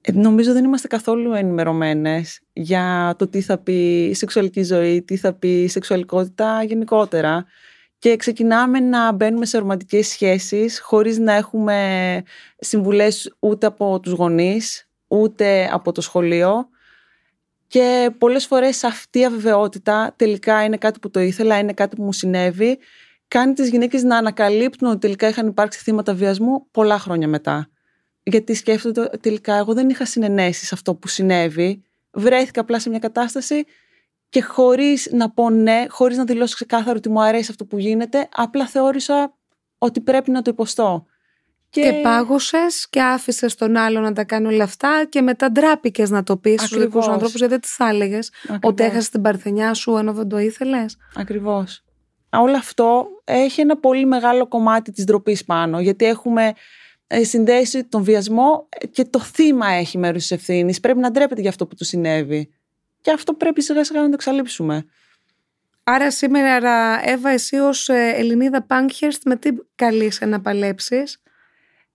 Ε, νομίζω δεν είμαστε καθόλου ενημερωμένες για το τι θα πει σεξουαλική ζωή, τι θα πει σεξουαλικότητα γενικότερα. Και ξεκινάμε να μπαίνουμε σε ρομαντικές σχέσεις χωρίς να έχουμε συμβουλές ούτε από τους γονείς, ούτε από το σχολείο. Και πολλές φορές αυτή η αβεβαιότητα τελικά είναι κάτι που το ήθελα, είναι κάτι που μου συνέβη. Κάνει τις γυναίκες να ανακαλύπτουν ότι τελικά είχαν υπάρξει θύματα βιασμού πολλά χρόνια μετά. Γιατί σκέφτονται τελικά εγώ δεν είχα συνενέσεις σε αυτό που συνέβη. Βρέθηκα απλά σε μια κατάσταση και χωρίς να πω ναι, χωρίς να δηλώσω ξεκάθαρο ότι μου αρέσει αυτό που γίνεται, απλά θεώρησα ότι πρέπει να το υποστώ. Και, και πάγωσες και άφησες τον άλλο να τα κάνει όλα αυτά και μετά ντράπηκες να το πεις στους δικούς ανθρώπους, γιατί δεν τις θα έλεγε. Ότι έχασες την παρθενιά σου ενώ δεν το ήθελες. Ακριβώς. Όλο αυτό έχει ένα πολύ μεγάλο κομμάτι της ντροπής πάνω, γιατί έχουμε ε, συνδέσει τον βιασμό και το θύμα έχει μέρος της ευθύνης. Πρέπει να ντρέπεται για αυτό που του συνέβη. Και αυτό πρέπει σιγά σιγά να το εξαλείψουμε. Άρα σήμερα, Εύα, εσύ ως ε, Ελληνίδα Πάνκχερστ με τι καλείς να παλέψεις;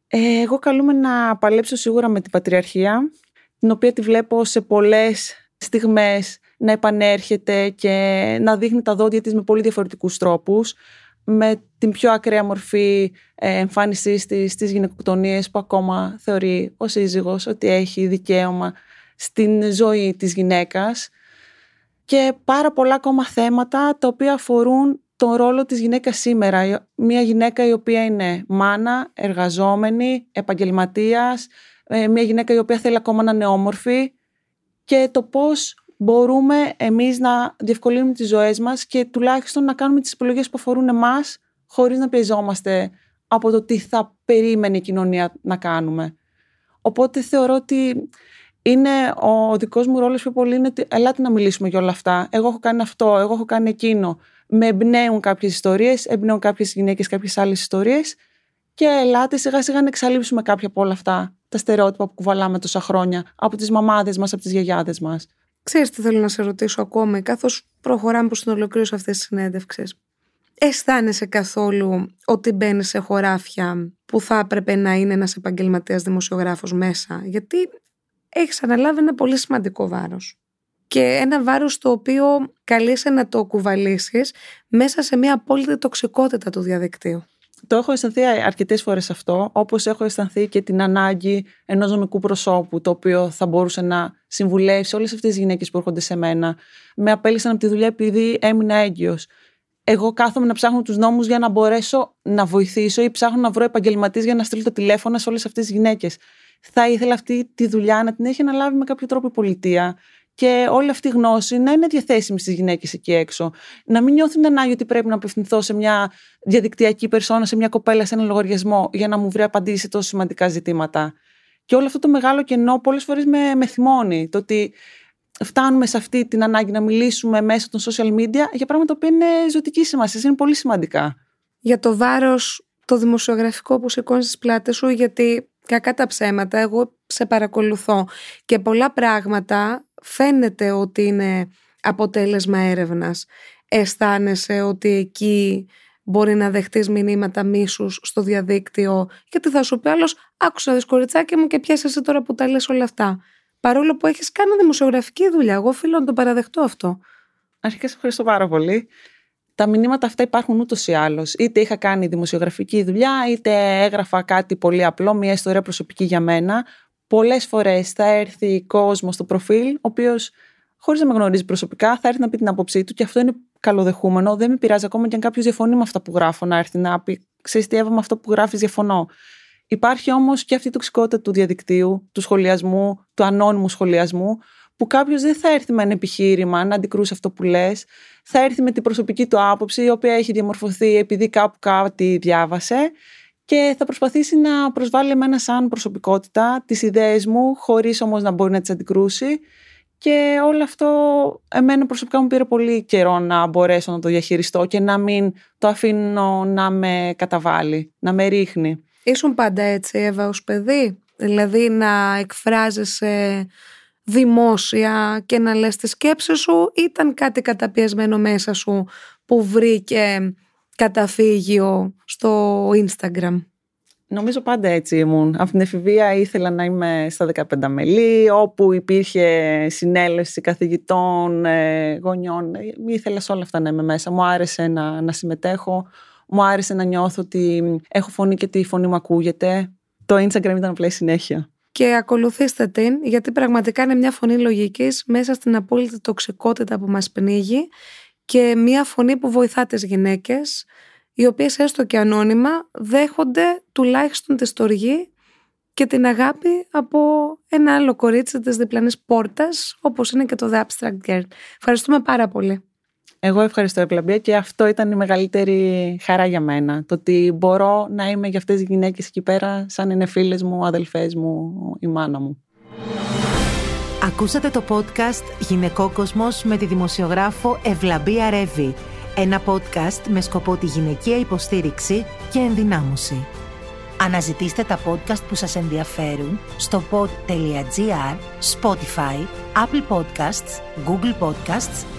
Ε, εγώ καλούμε να παλέψω σίγουρα με την Πατριαρχία, την οποία τη βλέπω σε πολλές στιγμές να επανέρχεται και να δείχνει τα δόντια της με πολύ διαφορετικούς τρόπους με την πιο ακραία μορφή ε, εμφάνισής της στις γυναικοκτονίες που ακόμα θεωρεί ο σύζυγος ότι έχει δικαίωμα στην ζωή της γυναίκας και πάρα πολλά ακόμα θέματα τα οποία αφορούν τον ρόλο της γυναίκας σήμερα. Μια γυναίκα η οποία είναι μάνα, εργαζόμενη, επαγγελματίας, ε, μια γυναίκα η οποία θέλει ακόμα να είναι όμορφη και το πώς μπορούμε εμείς να διευκολύνουμε τις ζωές μας και τουλάχιστον να κάνουμε τις επιλογές που αφορούν εμάς χωρίς να πιεζόμαστε από το τι θα περίμενε η κοινωνία να κάνουμε. Οπότε θεωρώ ότι είναι ο δικός μου ρόλος πιο πολύ είναι ότι ελάτε να μιλήσουμε για όλα αυτά. Εγώ έχω κάνει αυτό, εγώ έχω κάνει εκείνο με εμπνέουν κάποιες ιστορίες, εμπνέουν κάποιες γυναίκες, κάποιες άλλες ιστορίες και ελάτε σιγά σιγά να εξαλείψουμε κάποια από όλα αυτά τα στερεότυπα που κουβαλάμε τόσα χρόνια από τις μαμάδες μας, από τις γιαγιάδες μας. Ξέρεις τι θέλω να σε ρωτήσω ακόμη, καθώς προχωράμε προς την ολοκλήρωση αυτής της συνέντευξης. Αισθάνεσαι καθόλου ότι μπαίνεις σε χωράφια που θα έπρεπε να είναι ένας επαγγελματίας δημοσιογράφος μέσα, γιατί έχεις αναλάβει ένα πολύ σημαντικό βάρος και ένα βάρος το οποίο καλείσαι να το κουβαλήσεις μέσα σε μια απόλυτη τοξικότητα του διαδικτύου. Το έχω αισθανθεί αρκετές φορές αυτό, όπως έχω αισθανθεί και την ανάγκη ενός νομικού προσώπου, το οποίο θα μπορούσε να συμβουλεύσει όλες αυτές τις γυναίκες που έρχονται σε μένα. Με απέλησαν από τη δουλειά επειδή έμεινα έγκυος. Εγώ κάθομαι να ψάχνω τους νόμους για να μπορέσω να βοηθήσω ή ψάχνω να βρω επαγγελματίες για να στείλω το τηλέφωνο σε όλες αυτές τις γυναίκες. Θα ήθελα αυτή τη δουλειά να την έχει αναλάβει με κάποιο τρόπο η πολιτεία και όλη αυτή η γνώση να είναι διαθέσιμη στις γυναίκες εκεί έξω. Να μην νιώθουν ανάγκη ότι πρέπει να απευθυνθώ σε μια διαδικτυακή περσόνα, σε μια κοπέλα, σε ένα λογαριασμό για να μου βρει απαντήσει σε τόσο σημαντικά ζητήματα. Και όλο αυτό το μεγάλο κενό πολλές φορές με, με θυμώνει. Το ότι φτάνουμε σε αυτή την ανάγκη να μιλήσουμε μέσω των social media για πράγματα που είναι ζωτικής σημασίας, είναι πολύ σημαντικά. Για το βάρος το δημοσιογραφικό που σηκώνεις στι πλάτες σου, γιατί κακά τα ψέματα, εγώ σε παρακολουθώ και πολλά πράγματα φαίνεται ότι είναι αποτέλεσμα έρευνας. Αισθάνεσαι ότι εκεί μπορεί να δεχτείς μηνύματα μίσους στο διαδίκτυο γιατί θα σου πει άλλος άκουσα δεις κοριτσάκι μου και πιάσε εσύ τώρα που τα λες όλα αυτά. Παρόλο που έχεις κάνει δημοσιογραφική δουλειά, εγώ οφείλω να το παραδεχτώ αυτό. Αρχικά σε ευχαριστώ πάρα πολύ. Τα μηνύματα αυτά υπάρχουν ούτως ή άλλως. Είτε είχα κάνει δημοσιογραφική δουλειά, είτε έγραφα κάτι πολύ απλό, μια ιστορία προσωπική για μένα, πολλές φορές θα έρθει κόσμος στο προφίλ, ο οποίος χωρίς να με γνωρίζει προσωπικά, θα έρθει να πει την άποψή του και αυτό είναι καλοδεχούμενο. Δεν με πειράζει ακόμα και αν κάποιος διαφωνεί με αυτά που γράφω, να έρθει να πει: Ξέρεις τι, Εύα, με αυτό που γράφεις, διαφωνώ. Υπάρχει όμως και αυτή η τοξικότητα του διαδικτύου, του σχολιασμού, του ανώνυμου σχολιασμού, που κάποιος δεν θα έρθει με ένα επιχείρημα να αντικρούσει αυτό που λες, θα έρθει με την προσωπική του άποψη, η οποία έχει διαμορφωθεί επειδή κάπου κάτι διάβασε και θα προσπαθήσει να προσβάλλει εμένα σαν προσωπικότητα τις ιδέες μου χωρίς όμως να μπορεί να τις αντικρούσει και όλο αυτό εμένα προσωπικά μου πήρε πολύ καιρό να μπορέσω να το διαχειριστώ και να μην το αφήνω να με καταβάλει, να με ρίχνει. Ήσουν πάντα έτσι Εύα ως παιδί, δηλαδή να εκφράζεσαι δημόσια και να λες τη σκέψη σου ήταν κάτι καταπιεσμένο μέσα σου που βρήκε καταφύγιο στο Instagram; Νομίζω πάντα έτσι ήμουν. Από την εφηβεία ήθελα να είμαι στα 15 μελή, όπου υπήρχε συνέλευση καθηγητών, ε, γονιών. Ήθελα σε όλα αυτά να είμαι μέσα. Μου άρεσε να, να συμμετέχω. Μου άρεσε να νιώθω ότι έχω φωνή και τη φωνή μου ακούγεται. Το Instagram ήταν απλά συνέχεια. Και ακολουθήστε την, γιατί πραγματικά είναι μια φωνή λογικής μέσα στην απόλυτη τοξικότητα που μας πνίγει και μια φωνή που βοηθά τις γυναίκες οι οποίες έστω και ανώνυμα δέχονται τουλάχιστον τη στοργή και την αγάπη από ένα άλλο κορίτσι της διπλανής πόρτας όπως είναι και το The Abstract Girl. Ευχαριστούμε πάρα πολύ. Εγώ ευχαριστώ Ευλαμπία και αυτό ήταν η μεγαλύτερη χαρά για μένα. Το ότι μπορώ να είμαι για αυτές τις γυναίκες εκεί πέρα σαν είναι φίλες μου, αδελφές μου, η μάνα μου. Ακούσατε το podcast «Γυναικό Κοσμός» με τη δημοσιογράφο Ευλαμπία Ρεύη ένα podcast με σκοπό τη γυναικεία υποστήριξη και ενδυνάμωση. Αναζητήστε τα podcast που σας ενδιαφέρουν στο pod.gr, Spotify, Apple Podcasts, Google Podcasts